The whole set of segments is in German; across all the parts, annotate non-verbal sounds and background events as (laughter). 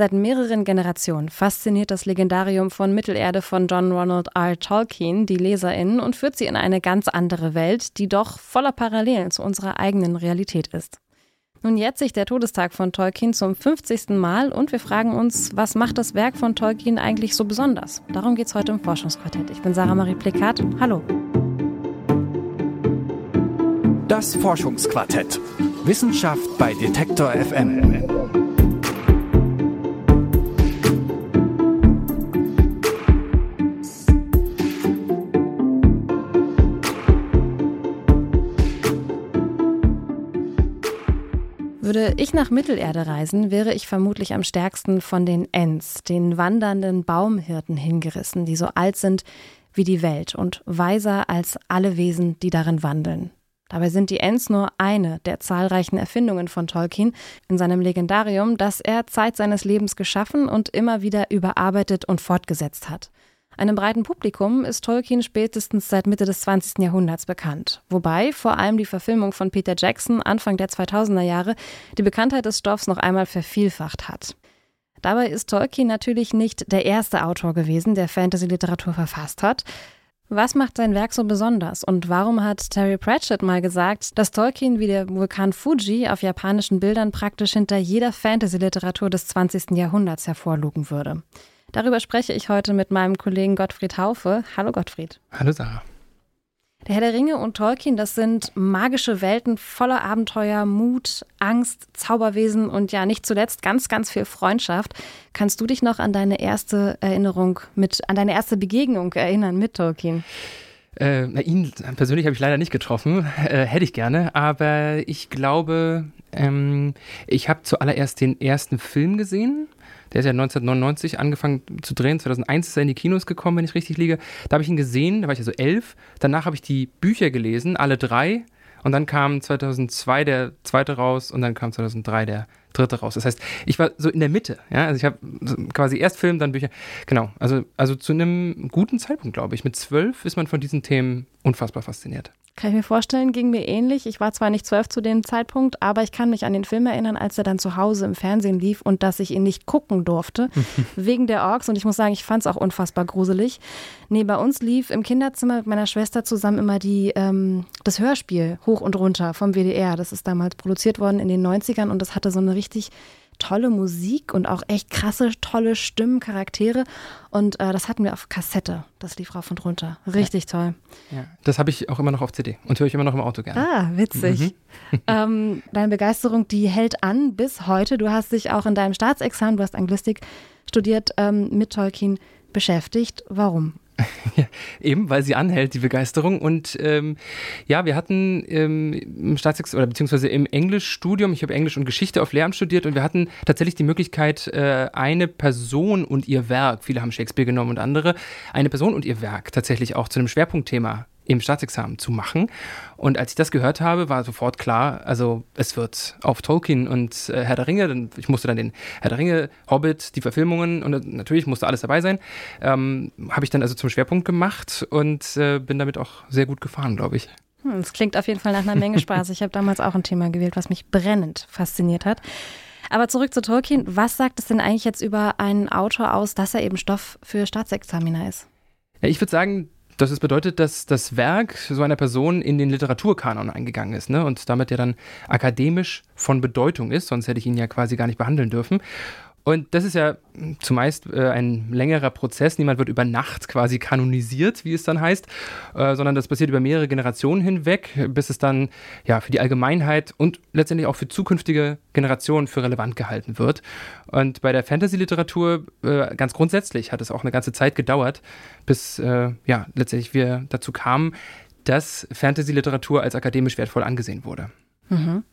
Seit mehreren Generationen fasziniert das Legendarium von Mittelerde von John Ronald R. Tolkien die LeserInnen und führt sie in eine ganz andere Welt, die doch voller Parallelen zu unserer eigenen Realität ist. Nun jährt sich der Todestag von Tolkien zum 50. Mal und wir fragen uns, was macht das Werk von Tolkien eigentlich so besonders? Darum geht es heute im Forschungsquartett. Ich bin Sarah Marie Plikat. Hallo. Das Forschungsquartett. Wissenschaft bei Detektor FM. Würde ich nach Mittelerde reisen, wäre ich vermutlich am stärksten von den Ents, den wandernden Baumhirten, hingerissen, die so alt sind wie die Welt und weiser als alle Wesen, die darin wandeln. Dabei sind die Ents nur eine der zahlreichen Erfindungen von Tolkien in seinem Legendarium, das er Zeit seines Lebens geschaffen und immer wieder überarbeitet und fortgesetzt hat. Einem breiten Publikum ist Tolkien spätestens seit Mitte des 20. Jahrhunderts bekannt. Wobei vor allem die Verfilmung von Peter Jackson Anfang der 2000er Jahre die Bekanntheit des Stoffs noch einmal vervielfacht hat. Dabei ist Tolkien natürlich nicht der erste Autor gewesen, der Fantasy-Literatur verfasst hat. Was macht sein Werk so besonders und warum hat Terry Pratchett mal gesagt, dass Tolkien wie der Vulkan Fuji auf japanischen Bildern praktisch hinter jeder Fantasy-Literatur des 20. Jahrhunderts hervorlugen würde? Darüber spreche ich heute mit meinem Kollegen Gottfried Haufe. Hallo Gottfried. Hallo Sarah. Der Herr der Ringe und Tolkien, das sind magische Welten voller Abenteuer, Mut, Angst, Zauberwesen und ja nicht zuletzt ganz, ganz viel Freundschaft. Kannst du dich noch an deine erste Erinnerung mit, an deine erste Begegnung erinnern mit Tolkien? Äh, ihn persönlich habe ich leider nicht getroffen, äh, hätte ich gerne, aber ich glaube, ähm, ich habe zuallererst den ersten Film gesehen der ist ja 1999 angefangen zu drehen. 2001 ist er in die Kinos gekommen, wenn ich richtig liege. Da habe ich ihn gesehen, da war ich also elf. Danach habe ich die Bücher gelesen, alle drei. Und dann kam 2002 der zweite raus und dann kam 2003 der dritte raus. Das heißt, ich war so in der Mitte. Ja? Also ich habe quasi erst Film, dann Bücher. Genau, also, also zu einem guten Zeitpunkt, glaube ich. Mit zwölf ist man von diesen Themen unfassbar fasziniert. Kann ich mir vorstellen, ging mir ähnlich. Ich war zwar nicht zwölf zu dem Zeitpunkt, aber ich kann mich an den Film erinnern, als er dann zu Hause im Fernsehen lief und dass ich ihn nicht gucken durfte, (laughs) wegen der Orks. Und ich muss sagen, ich fand es auch unfassbar gruselig. Nee, bei uns lief im Kinderzimmer mit meiner Schwester zusammen immer die, ähm, das Hörspiel hoch und runter vom WDR. Das ist damals produziert worden in den 90ern und das hatte so eine richtig tolle Musik und auch echt krasse, tolle Stimmen, Charaktere. Und äh, das hatten wir auf Kassette. Das lief rauf und runter. Richtig ja. toll. Ja, das habe ich auch immer noch auf CD und höre ich immer noch im Auto gerne. Ah, witzig. Mhm. (laughs) ähm, deine Begeisterung, die hält an bis heute. Du hast dich auch in deinem Staatsexamen, du hast Anglistik studiert, ähm, mit Tolkien beschäftigt. Warum? (laughs) Ja, eben, weil sie anhält, die Begeisterung. Und ähm, ja, wir hatten ähm, im Staatsexamen oder beziehungsweise im Englischstudium, ich habe Englisch und Geschichte auf Lehramt studiert und wir hatten tatsächlich die Möglichkeit, äh, eine Person und ihr Werk, viele haben Shakespeare genommen und andere, eine Person und ihr Werk tatsächlich auch zu einem Schwerpunktthema im Staatsexamen zu machen. Und als ich das gehört habe, war sofort klar, also es wird auf Tolkien und äh, Herr der Ringe, ich musste dann den Herr der Ringe, Hobbit, die Verfilmungen und natürlich musste alles dabei sein, ähm, habe ich dann also zum Schwerpunkt gemacht und äh, bin damit auch sehr gut gefahren, glaube ich. Hm, das klingt auf jeden Fall nach einer Menge (laughs) Spaß. Ich habe damals auch ein Thema gewählt, was mich brennend fasziniert hat. Aber zurück zu Tolkien. Was sagt es denn eigentlich jetzt über einen Autor aus, dass er eben Stoff für Staatsexaminer ist? Ja, ich würde sagen, das ist bedeutet, dass das Werk so einer Person in den Literaturkanon eingegangen ist ne? und damit ja dann akademisch von Bedeutung ist, sonst hätte ich ihn ja quasi gar nicht behandeln dürfen. Und das ist ja zumeist äh, ein längerer Prozess. Niemand wird über Nacht quasi kanonisiert, wie es dann heißt, äh, sondern das passiert über mehrere Generationen hinweg, bis es dann ja für die Allgemeinheit und letztendlich auch für zukünftige Generationen für relevant gehalten wird. Und bei der Fantasy-Literatur äh, ganz grundsätzlich hat es auch eine ganze Zeit gedauert, bis äh, ja letztendlich wir dazu kamen, dass Fantasy-Literatur als akademisch wertvoll angesehen wurde. Mhm.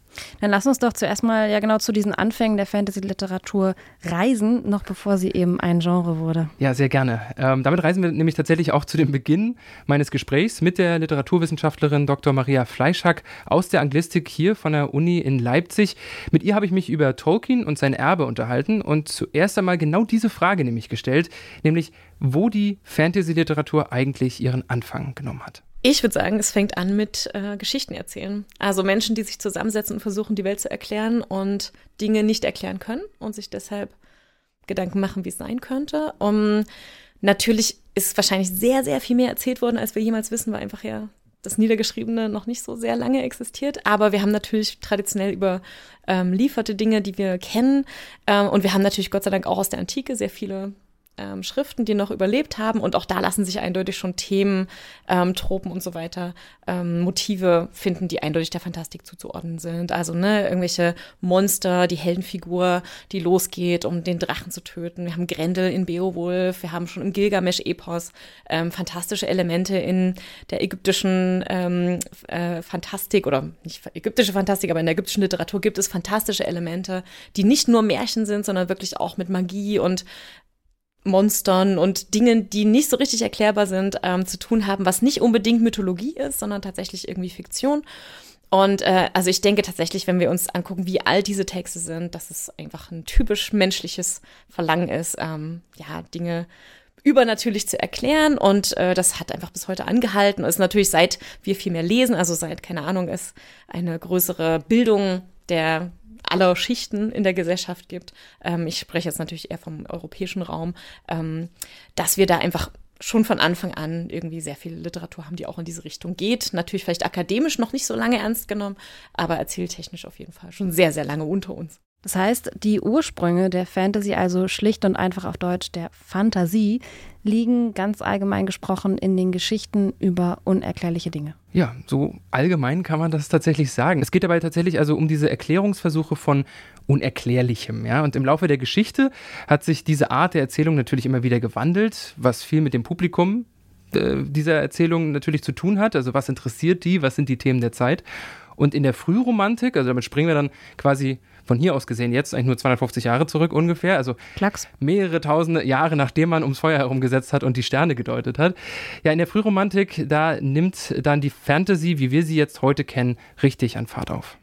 Dann lass uns doch zuerst mal ja genau zu diesen Anfängen der Fantasy-Literatur reisen, noch bevor sie eben ein Genre wurde. Ja, sehr gerne. Ähm, damit reisen wir nämlich tatsächlich auch zu dem Beginn meines Gesprächs mit der Literaturwissenschaftlerin Dr. Maria Fleischhack aus der Anglistik hier von der Uni in Leipzig. Mit ihr habe ich mich über Tolkien und sein Erbe unterhalten und zuerst einmal genau diese Frage nämlich gestellt, nämlich wo die Fantasy-Literatur eigentlich ihren Anfang genommen hat. Ich würde sagen, es fängt an mit äh, Geschichten erzählen. Also Menschen, die sich zusammensetzen und versuchen, die Welt zu erklären und Dinge nicht erklären können und sich deshalb Gedanken machen, wie es sein könnte. Um, natürlich ist wahrscheinlich sehr, sehr viel mehr erzählt worden, als wir jemals wissen, weil einfach ja das Niedergeschriebene noch nicht so sehr lange existiert. Aber wir haben natürlich traditionell überlieferte ähm, Dinge, die wir kennen. Ähm, und wir haben natürlich Gott sei Dank auch aus der Antike sehr viele ähm, Schriften, die noch überlebt haben. Und auch da lassen sich eindeutig schon Themen, ähm, Tropen und so weiter, ähm, Motive finden, die eindeutig der Fantastik zuzuordnen sind. Also ne, irgendwelche Monster, die Heldenfigur, die losgeht, um den Drachen zu töten. Wir haben Grendel in Beowulf, wir haben schon im Gilgamesch-Epos ähm, fantastische Elemente in der ägyptischen ähm, äh, Fantastik oder nicht ägyptische Fantastik, aber in der ägyptischen Literatur gibt es fantastische Elemente, die nicht nur Märchen sind, sondern wirklich auch mit Magie und Monstern und Dingen, die nicht so richtig erklärbar sind, ähm, zu tun haben, was nicht unbedingt Mythologie ist, sondern tatsächlich irgendwie Fiktion. Und äh, also ich denke tatsächlich, wenn wir uns angucken, wie alt diese Texte sind, dass es einfach ein typisch menschliches Verlangen ist, ähm, ja, Dinge übernatürlich zu erklären. Und äh, das hat einfach bis heute angehalten. Und ist natürlich seit wir viel mehr lesen, also seit, keine Ahnung, es eine größere Bildung der aller Schichten in der Gesellschaft gibt. Ähm, ich spreche jetzt natürlich eher vom europäischen Raum, ähm, dass wir da einfach schon von Anfang an irgendwie sehr viel Literatur haben, die auch in diese Richtung geht. Natürlich vielleicht akademisch noch nicht so lange ernst genommen, aber erzähltechnisch auf jeden Fall schon sehr, sehr lange unter uns. Das heißt, die Ursprünge der Fantasy, also schlicht und einfach auf Deutsch der Fantasie, liegen ganz allgemein gesprochen in den Geschichten über unerklärliche Dinge. Ja, so allgemein kann man das tatsächlich sagen. Es geht dabei tatsächlich also um diese Erklärungsversuche von Unerklärlichem. Ja? Und im Laufe der Geschichte hat sich diese Art der Erzählung natürlich immer wieder gewandelt, was viel mit dem Publikum äh, dieser Erzählung natürlich zu tun hat. Also was interessiert die, was sind die Themen der Zeit. Und in der Frühromantik, also damit springen wir dann quasi von hier aus gesehen jetzt eigentlich nur 250 Jahre zurück ungefähr, also Klacks. mehrere tausende Jahre nachdem man ums Feuer herumgesetzt hat und die Sterne gedeutet hat. Ja, in der Frühromantik, da nimmt dann die Fantasy, wie wir sie jetzt heute kennen, richtig an Fahrt auf.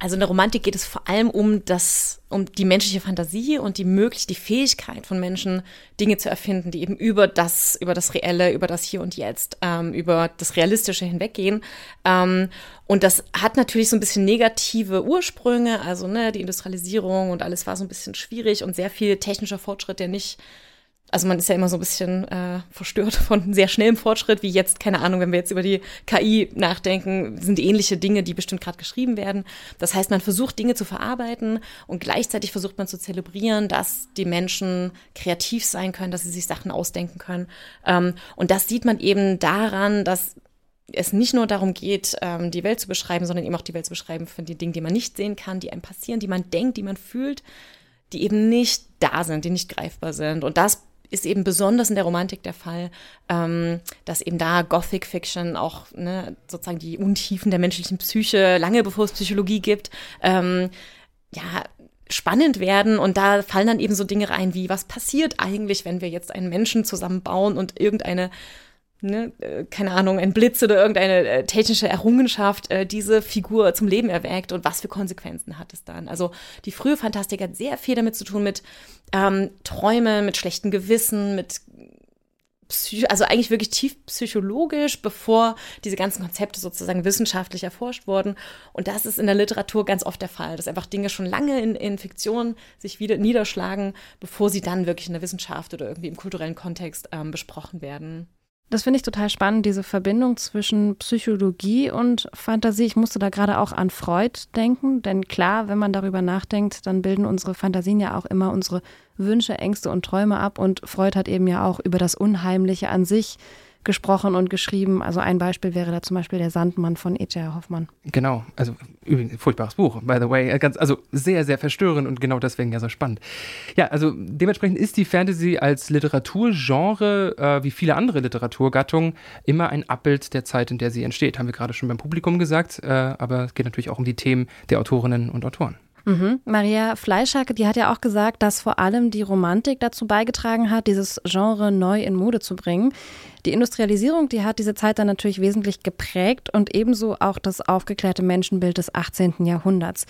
Also in der Romantik geht es vor allem um das, um die menschliche Fantasie und die möglich, die Fähigkeit von Menschen, Dinge zu erfinden, die eben über das, über das Reelle, über das Hier und Jetzt, ähm, über das Realistische hinweggehen. Ähm, und das hat natürlich so ein bisschen negative Ursprünge, also ne, die Industrialisierung und alles war so ein bisschen schwierig und sehr viel technischer Fortschritt, der nicht also man ist ja immer so ein bisschen äh, verstört (laughs) von sehr schnellem Fortschritt, wie jetzt, keine Ahnung, wenn wir jetzt über die KI nachdenken, sind ähnliche Dinge, die bestimmt gerade geschrieben werden. Das heißt, man versucht Dinge zu verarbeiten und gleichzeitig versucht man zu zelebrieren, dass die Menschen kreativ sein können, dass sie sich Sachen ausdenken können. Ähm, und das sieht man eben daran, dass es nicht nur darum geht, ähm, die Welt zu beschreiben, sondern eben auch die Welt zu beschreiben von den Dingen, die man nicht sehen kann, die einem passieren, die man denkt, die man fühlt, die eben nicht da sind, die nicht greifbar sind. Und das ist eben besonders in der Romantik der Fall, ähm, dass eben da Gothic Fiction auch ne, sozusagen die Untiefen der menschlichen Psyche, lange bevor es Psychologie gibt, ähm, ja, spannend werden. Und da fallen dann eben so Dinge rein wie, was passiert eigentlich, wenn wir jetzt einen Menschen zusammenbauen und irgendeine ne, äh, keine Ahnung, ein Blitz oder irgendeine äh, technische Errungenschaft äh, diese Figur zum Leben erweckt und was für Konsequenzen hat es dann? Also die frühe Fantastik hat sehr viel damit zu tun mit ähm, Träumen, mit schlechten Gewissen, mit Psych also eigentlich wirklich tief psychologisch, bevor diese ganzen Konzepte sozusagen wissenschaftlich erforscht wurden. Und das ist in der Literatur ganz oft der Fall, dass einfach Dinge schon lange in, in Fiktion sich wieder niederschlagen, bevor sie dann wirklich in der Wissenschaft oder irgendwie im kulturellen Kontext ähm, besprochen werden. Das finde ich total spannend, diese Verbindung zwischen Psychologie und Fantasie. Ich musste da gerade auch an Freud denken, denn klar, wenn man darüber nachdenkt, dann bilden unsere Fantasien ja auch immer unsere Wünsche, Ängste und Träume ab. Und Freud hat eben ja auch über das Unheimliche an sich gesprochen und geschrieben. Also ein Beispiel wäre da zum Beispiel der Sandmann von E.J. Hoffmann. Genau, also übrigens furchtbares Buch, by the way. Ganz, also sehr, sehr verstörend und genau deswegen ja so spannend. Ja, also dementsprechend ist die Fantasy als Literaturgenre, äh, wie viele andere Literaturgattungen, immer ein Abbild der Zeit, in der sie entsteht. Haben wir gerade schon beim Publikum gesagt, äh, aber es geht natürlich auch um die Themen der Autorinnen und Autoren. Mhm. Maria Fleischhacke, die hat ja auch gesagt, dass vor allem die Romantik dazu beigetragen hat, dieses Genre neu in Mode zu bringen. Die Industrialisierung, die hat diese Zeit dann natürlich wesentlich geprägt und ebenso auch das aufgeklärte Menschenbild des 18. Jahrhunderts.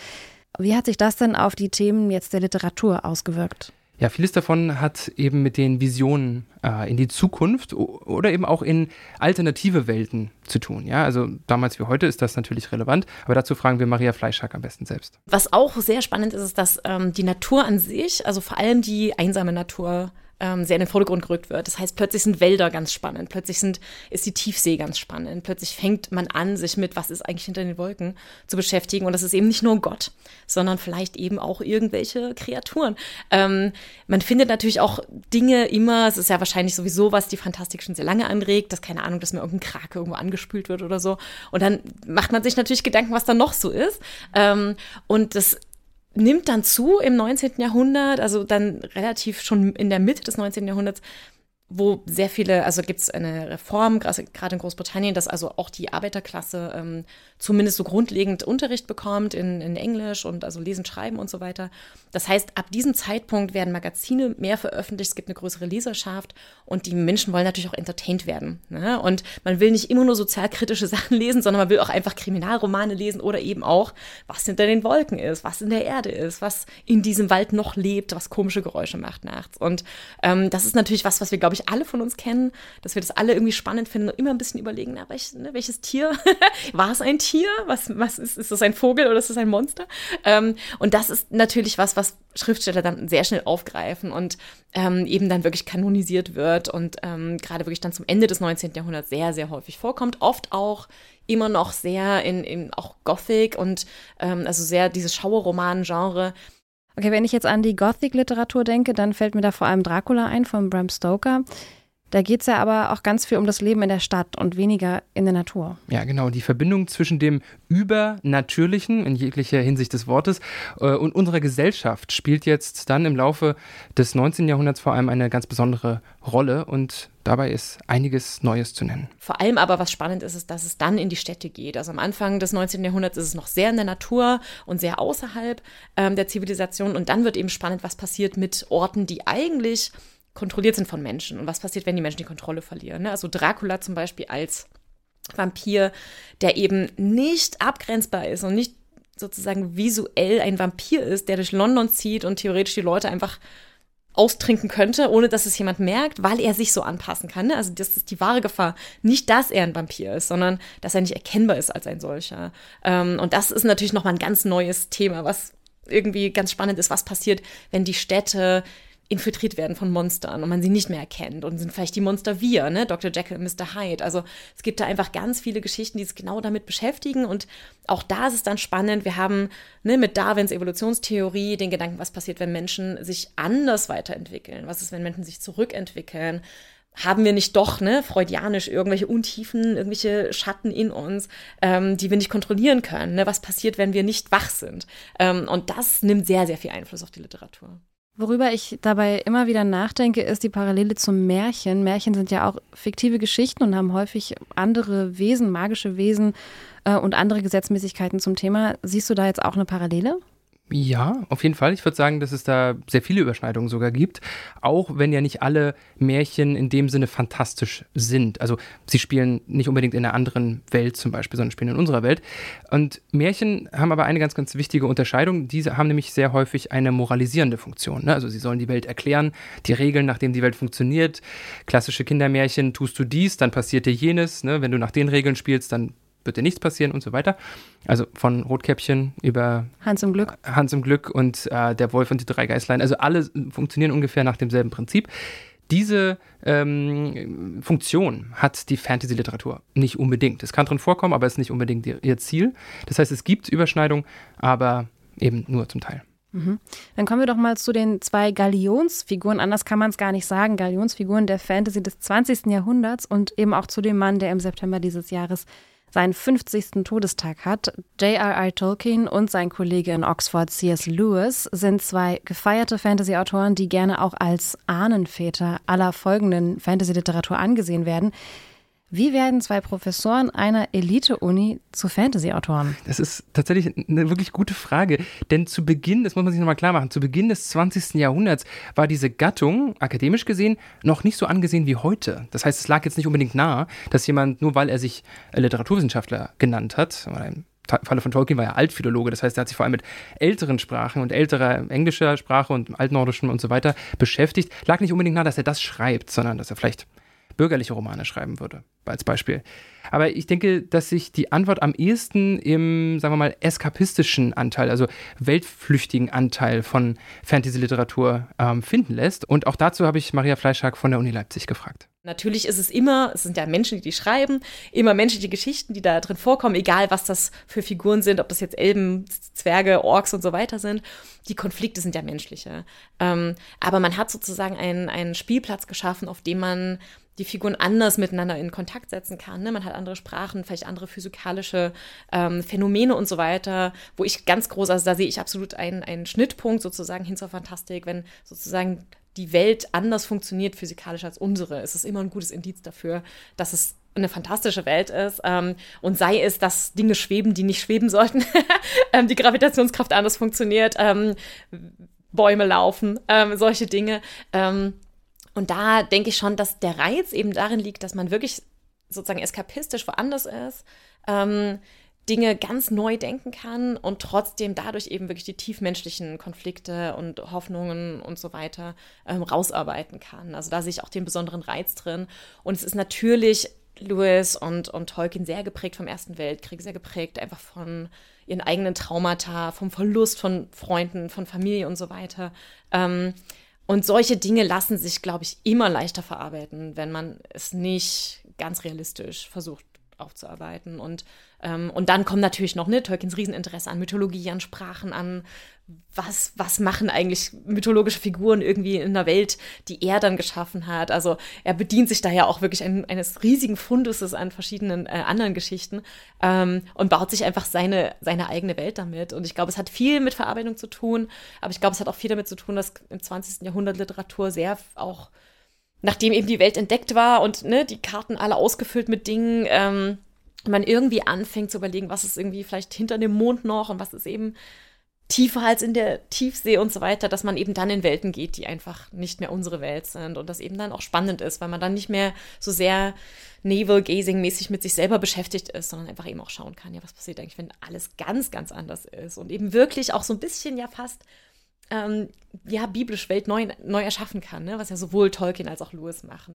Wie hat sich das denn auf die Themen jetzt der Literatur ausgewirkt? Ja, vieles davon hat eben mit den Visionen äh, in die Zukunft oder eben auch in alternative Welten zu tun. Ja, also damals wie heute ist das natürlich relevant, aber dazu fragen wir Maria Fleischhack am besten selbst. Was auch sehr spannend ist, ist, dass ähm, die Natur an sich, also vor allem die einsame Natur, ähm, sehr in den Vordergrund gerückt wird. Das heißt, plötzlich sind Wälder ganz spannend, plötzlich sind, ist die Tiefsee ganz spannend, plötzlich fängt man an, sich mit, was ist eigentlich hinter den Wolken zu beschäftigen. Und das ist eben nicht nur Gott, sondern vielleicht eben auch irgendwelche Kreaturen. Ähm, man findet natürlich auch Dinge immer, es ist ja wahrscheinlich sowieso, was die Fantastik schon sehr lange anregt, dass keine Ahnung, dass mir irgendein Krake irgendwo angespült wird oder so. Und dann macht man sich natürlich Gedanken, was da noch so ist. Ähm, und das nimmt dann zu im 19. Jahrhundert, also dann relativ schon in der Mitte des 19. Jahrhunderts wo sehr viele, also gibt es eine Reform, gerade in Großbritannien, dass also auch die Arbeiterklasse ähm, zumindest so grundlegend Unterricht bekommt in, in Englisch und also Lesen, Schreiben und so weiter. Das heißt, ab diesem Zeitpunkt werden Magazine mehr veröffentlicht, es gibt eine größere Leserschaft und die Menschen wollen natürlich auch entertained werden. Ne? Und man will nicht immer nur sozialkritische (laughs) Sachen lesen, sondern man will auch einfach Kriminalromane lesen oder eben auch, was hinter den Wolken ist, was in der Erde ist, was in diesem Wald noch lebt, was komische Geräusche macht nachts. Und ähm, das ist natürlich was, was wir, glaube ich, alle von uns kennen, dass wir das alle irgendwie spannend finden und immer ein bisschen überlegen, na, welch, ne, welches Tier? (laughs) War es ein Tier? Was, was ist, ist das ein Vogel oder ist das ein Monster? Ähm, und das ist natürlich was, was Schriftsteller dann sehr schnell aufgreifen und ähm, eben dann wirklich kanonisiert wird und ähm, gerade wirklich dann zum Ende des 19. Jahrhunderts sehr, sehr häufig vorkommt. Oft auch immer noch sehr in, in auch Gothic und ähm, also sehr dieses Schauerroman-Genre Okay, wenn ich jetzt an die Gothic-Literatur denke, dann fällt mir da vor allem Dracula ein von Bram Stoker. Da geht es ja aber auch ganz viel um das Leben in der Stadt und weniger in der Natur. Ja, genau. Die Verbindung zwischen dem Übernatürlichen in jeglicher Hinsicht des Wortes äh, und unserer Gesellschaft spielt jetzt dann im Laufe des 19. Jahrhunderts vor allem eine ganz besondere Rolle und dabei ist einiges Neues zu nennen. Vor allem aber, was spannend ist, ist, dass es dann in die Städte geht. Also am Anfang des 19. Jahrhunderts ist es noch sehr in der Natur und sehr außerhalb ähm, der Zivilisation und dann wird eben spannend, was passiert mit Orten, die eigentlich kontrolliert sind von Menschen. Und was passiert, wenn die Menschen die Kontrolle verlieren? Ne? Also Dracula zum Beispiel als Vampir, der eben nicht abgrenzbar ist und nicht sozusagen visuell ein Vampir ist, der durch London zieht und theoretisch die Leute einfach austrinken könnte, ohne dass es jemand merkt, weil er sich so anpassen kann. Ne? Also das ist die wahre Gefahr. Nicht, dass er ein Vampir ist, sondern dass er nicht erkennbar ist als ein solcher. Ähm, und das ist natürlich nochmal ein ganz neues Thema, was irgendwie ganz spannend ist, was passiert, wenn die Städte infiltriert werden von Monstern und man sie nicht mehr erkennt und sind vielleicht die Monster wir, ne? Dr. Jekyll und Mr. Hyde. Also es gibt da einfach ganz viele Geschichten, die sich genau damit beschäftigen und auch da ist es dann spannend. Wir haben ne, mit Darwins Evolutionstheorie den Gedanken, was passiert, wenn Menschen sich anders weiterentwickeln? Was ist, wenn Menschen sich zurückentwickeln? haben wir nicht doch, ne, freudianisch irgendwelche Untiefen, irgendwelche Schatten in uns, ähm, die wir nicht kontrollieren können? Ne? Was passiert, wenn wir nicht wach sind? Ähm, und das nimmt sehr, sehr viel Einfluss auf die Literatur. Worüber ich dabei immer wieder nachdenke, ist die Parallele zum Märchen. Märchen sind ja auch fiktive Geschichten und haben häufig andere Wesen, magische Wesen äh, und andere Gesetzmäßigkeiten zum Thema. Siehst du da jetzt auch eine Parallele? Ja, auf jeden Fall. Ich würde sagen, dass es da sehr viele Überschneidungen sogar gibt, auch wenn ja nicht alle Märchen in dem Sinne fantastisch sind. Also sie spielen nicht unbedingt in einer anderen Welt zum Beispiel, sondern spielen in unserer Welt. Und Märchen haben aber eine ganz, ganz wichtige Unterscheidung. Diese haben nämlich sehr häufig eine moralisierende Funktion. Ne? Also sie sollen die Welt erklären, die Regeln, nach denen die Welt funktioniert. Klassische Kindermärchen, tust du dies, dann passiert dir jenes. Ne? Wenn du nach den Regeln spielst, dann wird dir nichts passieren und so weiter. Also von Rotkäppchen über Hans im Glück. Hans im Glück und äh, der Wolf und die drei Geißlein. Also alle funktionieren ungefähr nach demselben Prinzip. Diese ähm, Funktion hat die Fantasy-Literatur nicht unbedingt. Es kann drin vorkommen, aber es ist nicht unbedingt ihr Ziel. Das heißt, es gibt Überschneidungen, aber eben nur zum Teil. Mhm. Dann kommen wir doch mal zu den zwei Galionsfiguren. Anders kann man es gar nicht sagen. Galionsfiguren der Fantasy des 20. Jahrhunderts und eben auch zu dem Mann, der im September dieses Jahres seinen 50. Todestag hat. J.R.R. Tolkien und sein Kollege in Oxford C.S. Lewis sind zwei gefeierte Fantasy-Autoren, die gerne auch als Ahnenväter aller folgenden Fantasy-Literatur angesehen werden. Wie werden zwei Professoren einer Elite-Uni zu Fantasy-Autoren? Das ist tatsächlich eine wirklich gute Frage. Denn zu Beginn, das muss man sich nochmal klar machen, zu Beginn des 20. Jahrhunderts war diese Gattung, akademisch gesehen, noch nicht so angesehen wie heute. Das heißt, es lag jetzt nicht unbedingt nahe, dass jemand, nur weil er sich Literaturwissenschaftler genannt hat, ein Falle von Tolkien war er Altphilologe, das heißt, er hat sich vor allem mit älteren Sprachen und älterer englischer Sprache und altnordischen und so weiter beschäftigt. Lag nicht unbedingt nahe, dass er das schreibt, sondern dass er vielleicht bürgerliche Romane schreiben würde, als Beispiel. Aber ich denke, dass sich die Antwort am ehesten im, sagen wir mal, eskapistischen Anteil, also weltflüchtigen Anteil von Fantasy-Literatur ähm, finden lässt. Und auch dazu habe ich Maria Fleischhack von der Uni Leipzig gefragt. Natürlich ist es immer, es sind ja Menschen, die die schreiben, immer menschliche Geschichten, die da drin vorkommen, egal was das für Figuren sind, ob das jetzt Elben, Zwerge, Orks und so weiter sind. Die Konflikte sind ja menschliche. Ähm, aber man hat sozusagen einen, einen Spielplatz geschaffen, auf dem man die Figuren anders miteinander in Kontakt setzen kann. Ne? Man hat andere Sprachen, vielleicht andere physikalische ähm, Phänomene und so weiter, wo ich ganz groß, also da sehe ich absolut einen, einen Schnittpunkt sozusagen hin zur Fantastik, wenn sozusagen die Welt anders funktioniert physikalisch als unsere, ist es immer ein gutes Indiz dafür, dass es eine fantastische Welt ist ähm, und sei es, dass Dinge schweben, die nicht schweben sollten, (laughs) ähm, die Gravitationskraft anders funktioniert, ähm, Bäume laufen, ähm, solche Dinge. Ähm, und da denke ich schon, dass der Reiz eben darin liegt, dass man wirklich sozusagen eskapistisch woanders ist, ähm, Dinge ganz neu denken kann und trotzdem dadurch eben wirklich die tiefmenschlichen Konflikte und Hoffnungen und so weiter ähm, rausarbeiten kann. Also da sehe ich auch den besonderen Reiz drin. Und es ist natürlich Lewis und, und Tolkien sehr geprägt vom Ersten Weltkrieg, sehr geprägt einfach von ihren eigenen Traumata, vom Verlust von Freunden, von Familie und so weiter. Ähm, und solche Dinge lassen sich, glaube ich, immer leichter verarbeiten, wenn man es nicht ganz realistisch versucht aufzuarbeiten. Und, ähm, und dann kommt natürlich noch ne, Tolkiens Rieseninteresse an Mythologie, an Sprachen, an was, was machen eigentlich mythologische Figuren irgendwie in einer Welt, die er dann geschaffen hat. Also er bedient sich da ja auch wirklich ein, eines riesigen Funduses an verschiedenen äh, anderen Geschichten ähm, und baut sich einfach seine, seine eigene Welt damit. Und ich glaube, es hat viel mit Verarbeitung zu tun, aber ich glaube, es hat auch viel damit zu tun, dass im 20. Jahrhundert Literatur sehr auch, nachdem eben die Welt entdeckt war und ne, die Karten alle ausgefüllt mit Dingen, ähm, man irgendwie anfängt zu überlegen, was ist irgendwie vielleicht hinter dem Mond noch und was ist eben tiefer als in der Tiefsee und so weiter, dass man eben dann in Welten geht, die einfach nicht mehr unsere Welt sind und das eben dann auch spannend ist, weil man dann nicht mehr so sehr navel-gazing-mäßig mit sich selber beschäftigt ist, sondern einfach eben auch schauen kann, ja, was passiert eigentlich, wenn alles ganz, ganz anders ist und eben wirklich auch so ein bisschen ja fast ähm, ja, biblisch Welt neu, neu erschaffen kann, ne? was ja sowohl Tolkien als auch Lewis machen.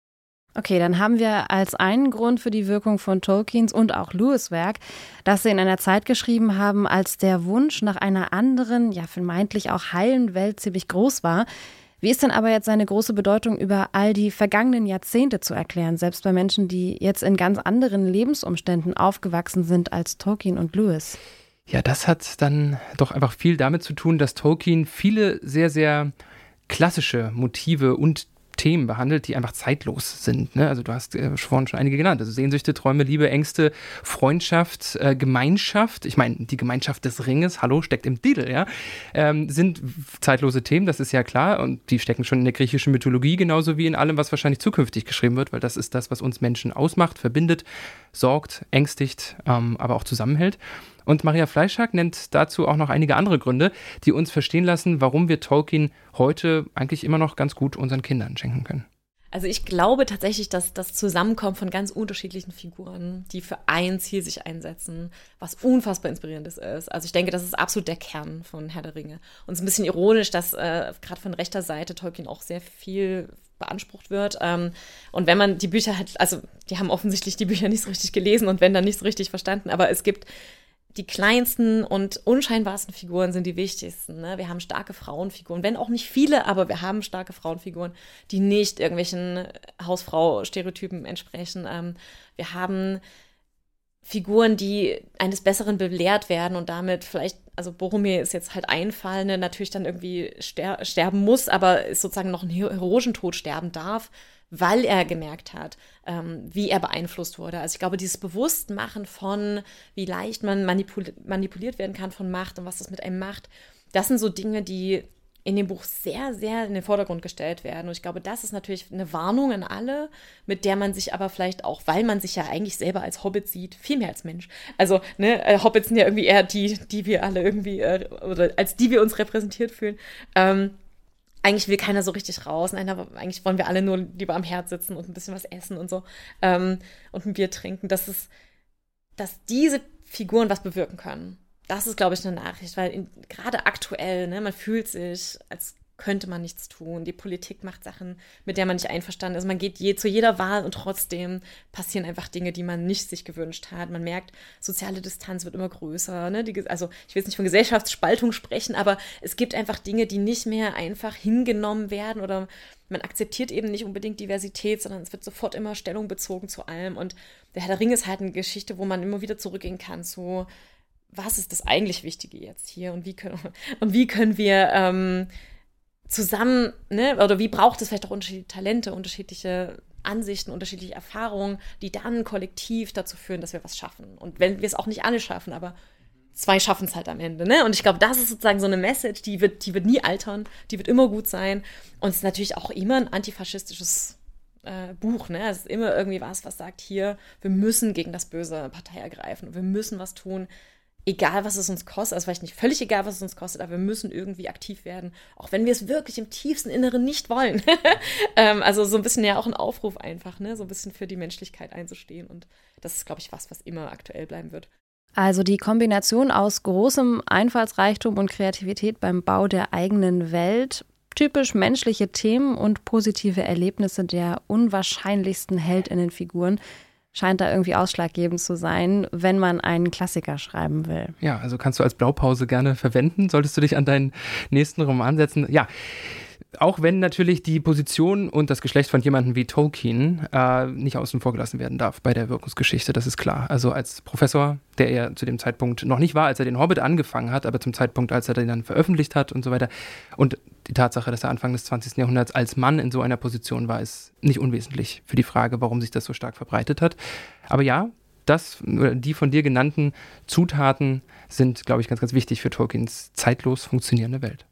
Okay, dann haben wir als einen Grund für die Wirkung von Tolkiens und auch Lewis Werk, dass sie in einer Zeit geschrieben haben, als der Wunsch nach einer anderen, ja vermeintlich auch heilen Welt ziemlich groß war. Wie ist denn aber jetzt seine große Bedeutung über all die vergangenen Jahrzehnte zu erklären, selbst bei Menschen, die jetzt in ganz anderen Lebensumständen aufgewachsen sind als Tolkien und Lewis? Ja, das hat dann doch einfach viel damit zu tun, dass Tolkien viele sehr, sehr klassische Motive und Themen behandelt, die einfach zeitlos sind. Ne? Also du hast äh, vorhin schon einige genannt. Also Sehnsüchte, Träume, Liebe, Ängste, Freundschaft, äh, Gemeinschaft. Ich meine, die Gemeinschaft des Ringes, hallo, steckt im Titel, ja, ähm, sind zeitlose Themen, das ist ja klar. Und die stecken schon in der griechischen Mythologie, genauso wie in allem, was wahrscheinlich zukünftig geschrieben wird, weil das ist das, was uns Menschen ausmacht, verbindet, sorgt, ängstigt, ähm, aber auch zusammenhält. Und Maria Fleischhack nennt dazu auch noch einige andere Gründe, die uns verstehen lassen, warum wir Tolkien heute eigentlich immer noch ganz gut unseren Kindern schenken können. Also ich glaube tatsächlich, dass das Zusammenkommen von ganz unterschiedlichen Figuren, die für ein Ziel sich einsetzen, was unfassbar inspirierendes ist. Also ich denke, das ist absolut der Kern von Herr der Ringe. Und es ist ein bisschen ironisch, dass äh, gerade von rechter Seite Tolkien auch sehr viel beansprucht wird. Ähm, und wenn man die Bücher hat, also die haben offensichtlich die Bücher nicht so richtig gelesen und wenn dann nicht so richtig verstanden, aber es gibt die kleinsten und unscheinbarsten Figuren sind die wichtigsten. Ne? Wir haben starke Frauenfiguren, wenn auch nicht viele, aber wir haben starke Frauenfiguren, die nicht irgendwelchen Hausfrau-Stereotypen entsprechen. Ähm, wir haben Figuren, die eines Besseren belehrt werden und damit vielleicht, also Boromir ist jetzt halt einfallende, natürlich dann irgendwie ster sterben muss, aber ist sozusagen noch einen heroischen Tod sterben darf weil er gemerkt hat, ähm, wie er beeinflusst wurde. Also ich glaube, dieses Bewusstmachen von, wie leicht man manipul manipuliert werden kann von Macht und was das mit einem macht, das sind so Dinge, die in dem Buch sehr, sehr in den Vordergrund gestellt werden. Und ich glaube, das ist natürlich eine Warnung an alle, mit der man sich aber vielleicht auch, weil man sich ja eigentlich selber als Hobbit sieht, viel mehr als Mensch. Also, ne, äh, Hobbits sind ja irgendwie eher die, die wir alle irgendwie, äh, oder als die wir uns repräsentiert fühlen. Ähm, eigentlich will keiner so richtig raus. Nein, aber eigentlich wollen wir alle nur lieber am Herd sitzen und ein bisschen was essen und so ähm, und ein Bier trinken. Das ist, dass diese Figuren was bewirken können. Das ist, glaube ich, eine Nachricht, weil in, gerade aktuell, ne, man fühlt sich, als könnte man nichts tun. Die Politik macht Sachen, mit der man nicht einverstanden ist. Man geht je, zu jeder Wahl und trotzdem passieren einfach Dinge, die man nicht sich gewünscht hat. Man merkt, soziale Distanz wird immer größer. Ne? Die, also ich will jetzt nicht von Gesellschaftsspaltung sprechen, aber es gibt einfach Dinge, die nicht mehr einfach hingenommen werden oder man akzeptiert eben nicht unbedingt Diversität, sondern es wird sofort immer Stellung bezogen zu allem. Und der Herr der Ringe ist halt eine Geschichte, wo man immer wieder zurückgehen kann zu was ist das eigentlich Wichtige jetzt hier und wie können, (laughs) und wie können wir ähm, zusammen, ne, oder wie braucht es vielleicht auch unterschiedliche Talente, unterschiedliche Ansichten, unterschiedliche Erfahrungen, die dann kollektiv dazu führen, dass wir was schaffen. Und wenn wir es auch nicht alle schaffen, aber zwei schaffen es halt am Ende, ne? Und ich glaube, das ist sozusagen so eine Message, die wird, die wird nie altern, die wird immer gut sein. Und es ist natürlich auch immer ein antifaschistisches äh, Buch, ne? Es ist immer irgendwie was, was sagt hier, wir müssen gegen das böse Partei ergreifen, wir müssen was tun, egal was es uns kostet, also vielleicht nicht völlig egal, was es uns kostet, aber wir müssen irgendwie aktiv werden, auch wenn wir es wirklich im tiefsten Inneren nicht wollen. (laughs) ähm, also so ein bisschen ja auch ein Aufruf einfach, ne? so ein bisschen für die Menschlichkeit einzustehen und das ist, glaube ich, was, was immer aktuell bleiben wird. Also die Kombination aus großem Einfallsreichtum und Kreativität beim Bau der eigenen Welt, typisch menschliche Themen und positive Erlebnisse der unwahrscheinlichsten Heldinnenfiguren scheint da irgendwie ausschlaggebend zu sein, wenn man einen Klassiker schreiben will. Ja, also kannst du als Blaupause gerne verwenden. Solltest du dich an deinen nächsten Roman setzen? Ja, auch wenn natürlich die Position und das Geschlecht von jemandem wie Tolkien äh, nicht außen vor gelassen werden darf bei der Wirkungsgeschichte, das ist klar. Also als Professor, der er zu dem Zeitpunkt noch nicht war, als er den Hobbit angefangen hat, aber zum Zeitpunkt, als er den dann veröffentlicht hat und so weiter. Und die Tatsache, dass er Anfang des 20. Jahrhunderts als Mann in so einer Position war, ist nicht unwesentlich für die Frage, warum sich das so stark verbreitet hat. Aber ja, das, die von dir genannten Zutaten sind, glaube ich, ganz, ganz wichtig für Tolkiens zeitlos funktionierende Welt.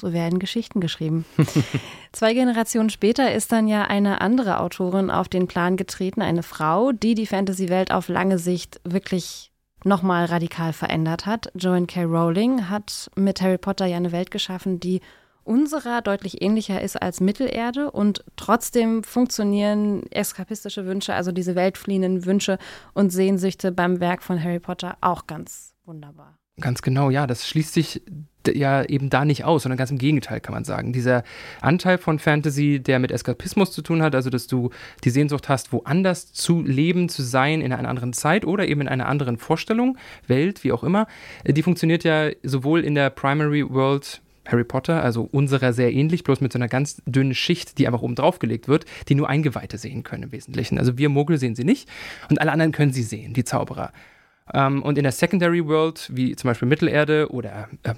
So werden Geschichten geschrieben. (laughs) Zwei Generationen später ist dann ja eine andere Autorin auf den Plan getreten, eine Frau, die die Fantasy-Welt auf lange Sicht wirklich nochmal radikal verändert hat. Joanne K. Rowling hat mit Harry Potter ja eine Welt geschaffen, die unserer deutlich ähnlicher ist als Mittelerde und trotzdem funktionieren eskapistische Wünsche, also diese weltfliehenden Wünsche und Sehnsüchte beim Werk von Harry Potter auch ganz wunderbar. Ganz genau, ja, das schließt sich ja eben da nicht aus, sondern ganz im Gegenteil kann man sagen. Dieser Anteil von Fantasy, der mit Eskapismus zu tun hat, also dass du die Sehnsucht hast, woanders zu leben, zu sein, in einer anderen Zeit oder eben in einer anderen Vorstellung, Welt, wie auch immer, die funktioniert ja sowohl in der Primary World Harry Potter, also unserer sehr ähnlich, bloß mit so einer ganz dünnen Schicht, die einfach oben drauf gelegt wird, die nur Eingeweihte sehen können im Wesentlichen. Also wir Muggel sehen sie nicht und alle anderen können sie sehen, die Zauberer. Ähm, und in der Secondary World, wie zum Beispiel Mittelerde oder äh,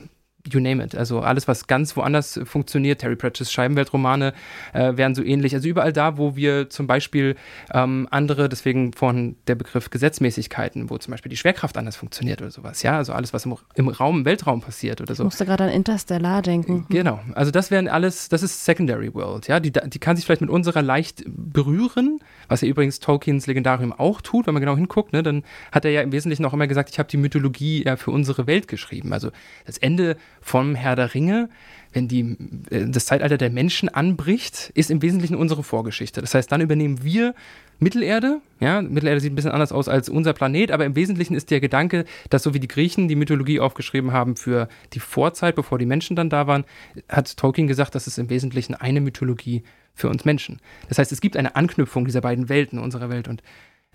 you name it. Also alles, was ganz woanders funktioniert, Terry Pratchett's Scheibenweltromane äh, wären so ähnlich. Also überall da, wo wir zum Beispiel ähm, andere, deswegen von der Begriff Gesetzmäßigkeiten, wo zum Beispiel die Schwerkraft anders funktioniert oder sowas. Ja, also alles, was im, im Raum, im Weltraum passiert oder so. Ich musste gerade an Interstellar denken. Genau. Also das wären alles, das ist Secondary World. Ja, die, die kann sich vielleicht mit unserer leicht berühren, was ja übrigens Tolkiens Legendarium auch tut, wenn man genau hinguckt. Ne, dann hat er ja im Wesentlichen auch immer gesagt, ich habe die Mythologie ja für unsere Welt geschrieben. Also das Ende vom Herr der Ringe, wenn die, äh, das Zeitalter der Menschen anbricht, ist im Wesentlichen unsere Vorgeschichte. Das heißt, dann übernehmen wir Mittelerde. Ja, Mittelerde sieht ein bisschen anders aus als unser Planet, aber im Wesentlichen ist der Gedanke, dass so wie die Griechen die Mythologie aufgeschrieben haben für die Vorzeit, bevor die Menschen dann da waren, hat Tolkien gesagt, das ist im Wesentlichen eine Mythologie für uns Menschen. Das heißt, es gibt eine Anknüpfung dieser beiden Welten, unserer Welt und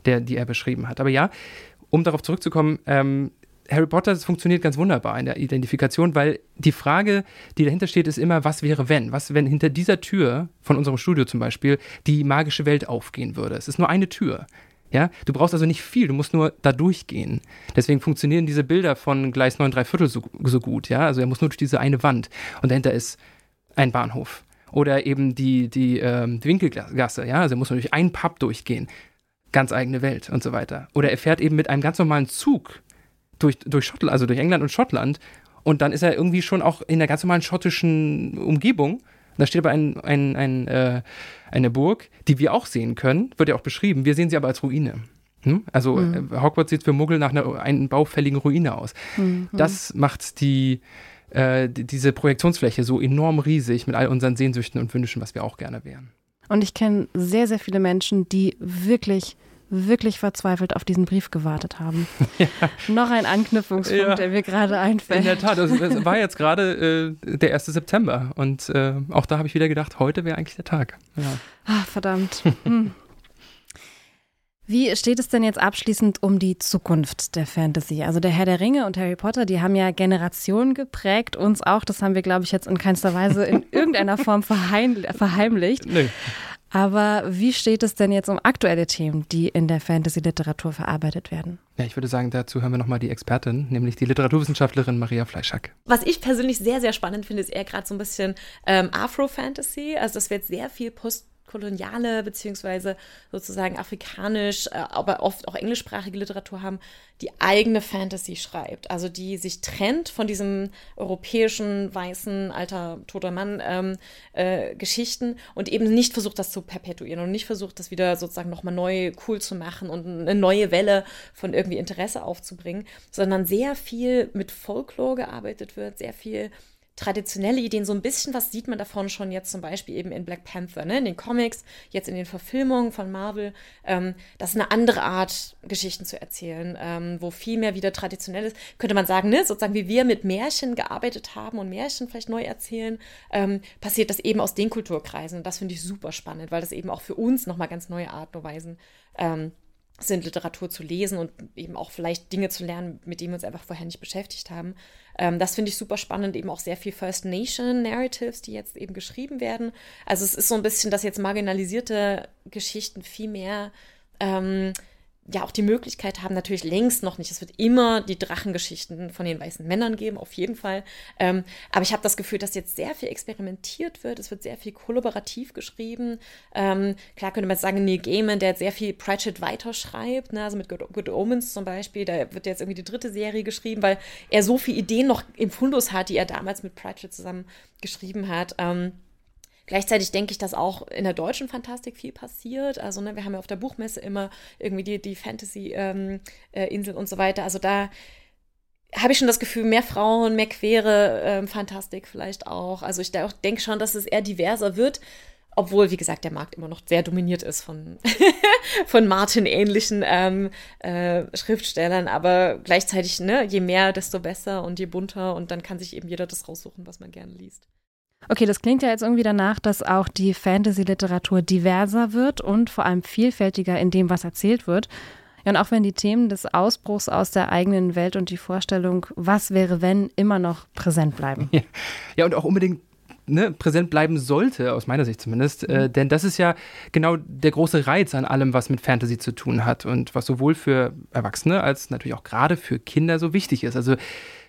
der, die er beschrieben hat. Aber ja, um darauf zurückzukommen, ähm, Harry Potter, das funktioniert ganz wunderbar in der Identifikation, weil die Frage, die dahinter steht, ist immer, was wäre wenn? Was, wenn hinter dieser Tür von unserem Studio zum Beispiel die magische Welt aufgehen würde? Es ist nur eine Tür. Ja, du brauchst also nicht viel, du musst nur da durchgehen. Deswegen funktionieren diese Bilder von Gleis 9 3 Viertel so, so gut, ja. Also er muss nur durch diese eine Wand und dahinter ist ein Bahnhof. Oder eben die, die, ähm, die Winkelgasse, ja. Also er muss nur durch einen Pub durchgehen. Ganz eigene Welt und so weiter. Oder er fährt eben mit einem ganz normalen Zug durch, durch Schottland, also durch England und Schottland. Und dann ist er irgendwie schon auch in der ganz normalen schottischen Umgebung. Da steht aber ein, ein, ein, äh, eine Burg, die wir auch sehen können, wird ja auch beschrieben. Wir sehen sie aber als Ruine. Hm? Also mhm. Äh, Hogwarts sieht für Muggel nach einer einen baufälligen Ruine aus. Mhm. Das macht die, äh, diese Projektionsfläche so enorm riesig mit all unseren Sehnsüchten und Wünschen, was wir auch gerne wären. Und ich kenne sehr, sehr viele Menschen, die wirklich wirklich verzweifelt auf diesen Brief gewartet haben. (laughs) Ja. Noch ein Anknüpfungspunkt, ja. der mir gerade einfällt. In der Tat, es war jetzt gerade äh, der 1. September und äh, auch da habe ich wieder gedacht, heute wäre eigentlich der Tag. Ja. Ach, verdammt. Hm. (laughs) Wie steht es denn jetzt abschließend um die Zukunft der Fantasy? Also der Herr der Ringe und Harry Potter, die haben ja Generationen geprägt, uns auch. Das haben wir, glaube ich, jetzt in keinster Weise in (laughs) irgendeiner Form verheim verheimlicht. Nee. Aber wie steht es denn jetzt um aktuelle Themen, die in der Fantasy-Literatur verarbeitet werden? Ja, ich würde sagen, dazu hören wir nochmal die Expertin, nämlich die Literaturwissenschaftlerin Maria Fleischack. Was ich persönlich sehr, sehr spannend finde, ist eher gerade so ein bisschen ähm, Afro-Fantasy. Also das wird sehr viel Post- koloniale beziehungsweise sozusagen afrikanisch, äh, aber oft auch englischsprachige Literatur haben, die eigene Fantasy schreibt. Also die sich trennt von diesem europäischen, weißen, alter, toter Mann ähm, äh, Geschichten und eben nicht versucht, das zu perpetuieren und nicht versucht, das wieder sozusagen nochmal neu cool zu machen und eine neue Welle von irgendwie Interesse aufzubringen, sondern sehr viel mit Folklore gearbeitet wird, sehr viel traditionelle Ideen, so ein bisschen was sieht man davon schon jetzt zum Beispiel eben in Black Panther, ne? in den Comics, jetzt in den Verfilmungen von Marvel. Ähm, das ist eine andere Art, Geschichten zu erzählen, ähm, wo viel mehr wieder traditionell ist. Könnte man sagen, ne? sozusagen wie wir mit Märchen gearbeitet haben und Märchen vielleicht neu erzählen, ähm, passiert das eben aus den Kulturkreisen. Und das finde ich super spannend, weil das eben auch für uns nochmal ganz neue Arten und Weisen ähm, sind, Literatur zu lesen und eben auch vielleicht Dinge zu lernen, mit denen wir uns einfach vorher nicht beschäftigt haben. Ähm, das finde ich super spannend, eben auch sehr viel First Nation Narratives, die jetzt eben geschrieben werden. Also es ist so ein bisschen, dass jetzt marginalisierte Geschichten viel mehr ähm, ja auch die Möglichkeit haben, natürlich längst noch nicht. Es wird immer die Drachengeschichten von den weißen Männern geben, auf jeden Fall. Ähm, aber ich habe das Gefühl, dass jetzt sehr viel experimentiert wird. Es wird sehr viel kollaborativ geschrieben. Ähm, klar könnte man sagen, Neil Gaiman, der jetzt sehr viel Pratchett weiterschreibt, ne? also mit Good, Good, Omens zum Beispiel, da wird jetzt irgendwie die dritte Serie geschrieben, weil er so viele Ideen noch im Fundus hat, die er damals mit Pratchett zusammen geschrieben hat. Ähm, Gleichzeitig denke ich, dass auch in der deutschen Fantastik viel passiert. Also, ne, wir haben ja auf der Buchmesse immer irgendwie die, die Fantasy-Insel ähm, äh, und so weiter. Also da habe ich schon das Gefühl, mehr Frauen, mehr queere ähm, Fantastik vielleicht auch. Also ich denke schon, dass es eher diverser wird. Obwohl, wie gesagt, der Markt immer noch sehr dominiert ist von, (laughs) von Martin-ähnlichen ähm, äh, Schriftstellern. Aber gleichzeitig, ne, je mehr, desto besser und je bunter. Und dann kann sich eben jeder das raussuchen, was man gerne liest. Okay, das klingt ja jetzt irgendwie danach, dass auch die Fantasy-Literatur diverser wird und vor allem vielfältiger in dem, was erzählt wird. Ja, und auch wenn die Themen des Ausbruchs aus der eigenen Welt und die Vorstellung, was wäre, wenn, immer noch präsent bleiben. Ja, ja und auch unbedingt ne, präsent bleiben sollte, aus meiner Sicht zumindest. Äh, mhm. denn das ist ja genau der große Reiz an allem, was mit Fantasy zu tun hat und was sowohl für Erwachsene als natürlich auch gerade für Kinder so wichtig ist. Also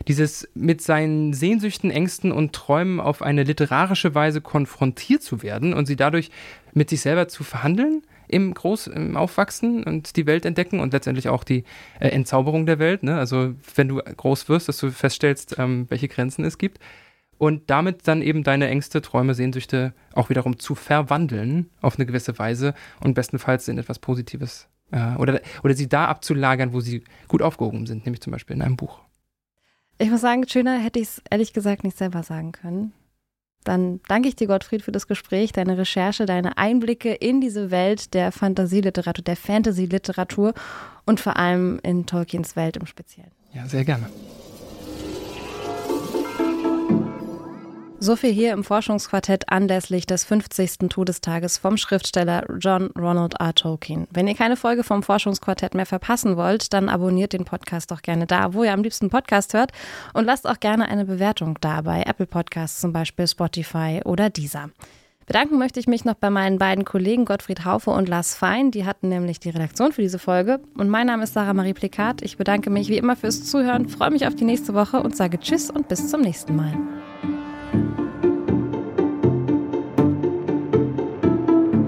dieses mit seinen Sehnsüchten, Ängsten und Träumen auf eine literarische Weise konfrontiert zu werden und sie dadurch mit sich selber zu verhandeln im Groß, im Aufwachsen und die Welt entdecken und letztendlich auch die äh, Entzauberung der Welt. Ne? Also wenn du groß wirst, dass du feststellst, ähm, welche Grenzen es gibt und damit dann eben deine Ängste, Träume, Sehnsüchte auch wiederum zu verwandeln auf eine gewisse Weise und bestenfalls in etwas Positives äh, oder, oder sie da abzulagern, wo sie gut aufgehoben sind, nämlich zum Beispiel in einem Buch. Ich muss sagen, schöner hätte ich es ehrlich gesagt nicht selber sagen können. Dann danke ich dir, Gottfried, für das Gespräch, deine Recherche, deine Einblicke in diese Welt der Fantasieliteratur, der Fantasy-Literatur und vor allem in Tolkiens Welt im Speziellen. Ja, sehr gerne. So viel hier im Forschungsquartett anlässlich des 50. Todestages vom Schriftsteller John Ronald R. Tolkien. Wenn ihr keine Folge vom Forschungsquartett mehr verpassen wollt, dann abonniert den Podcast doch gerne da, wo ihr am liebsten Podcast hört und lasst auch gerne eine Bewertung da bei Apple Podcasts, zum Beispiel Spotify oder Deezer. Bedanken möchte ich mich noch bei meinen beiden Kollegen Gottfried Haufe und Lars Fein. Die hatten nämlich die Redaktion für diese Folge. Und mein Name ist Sarah Marie Plikat. Ich bedanke mich wie immer fürs Zuhören, freue mich auf die nächste Woche und sage Tschüss und bis zum nächsten Mal.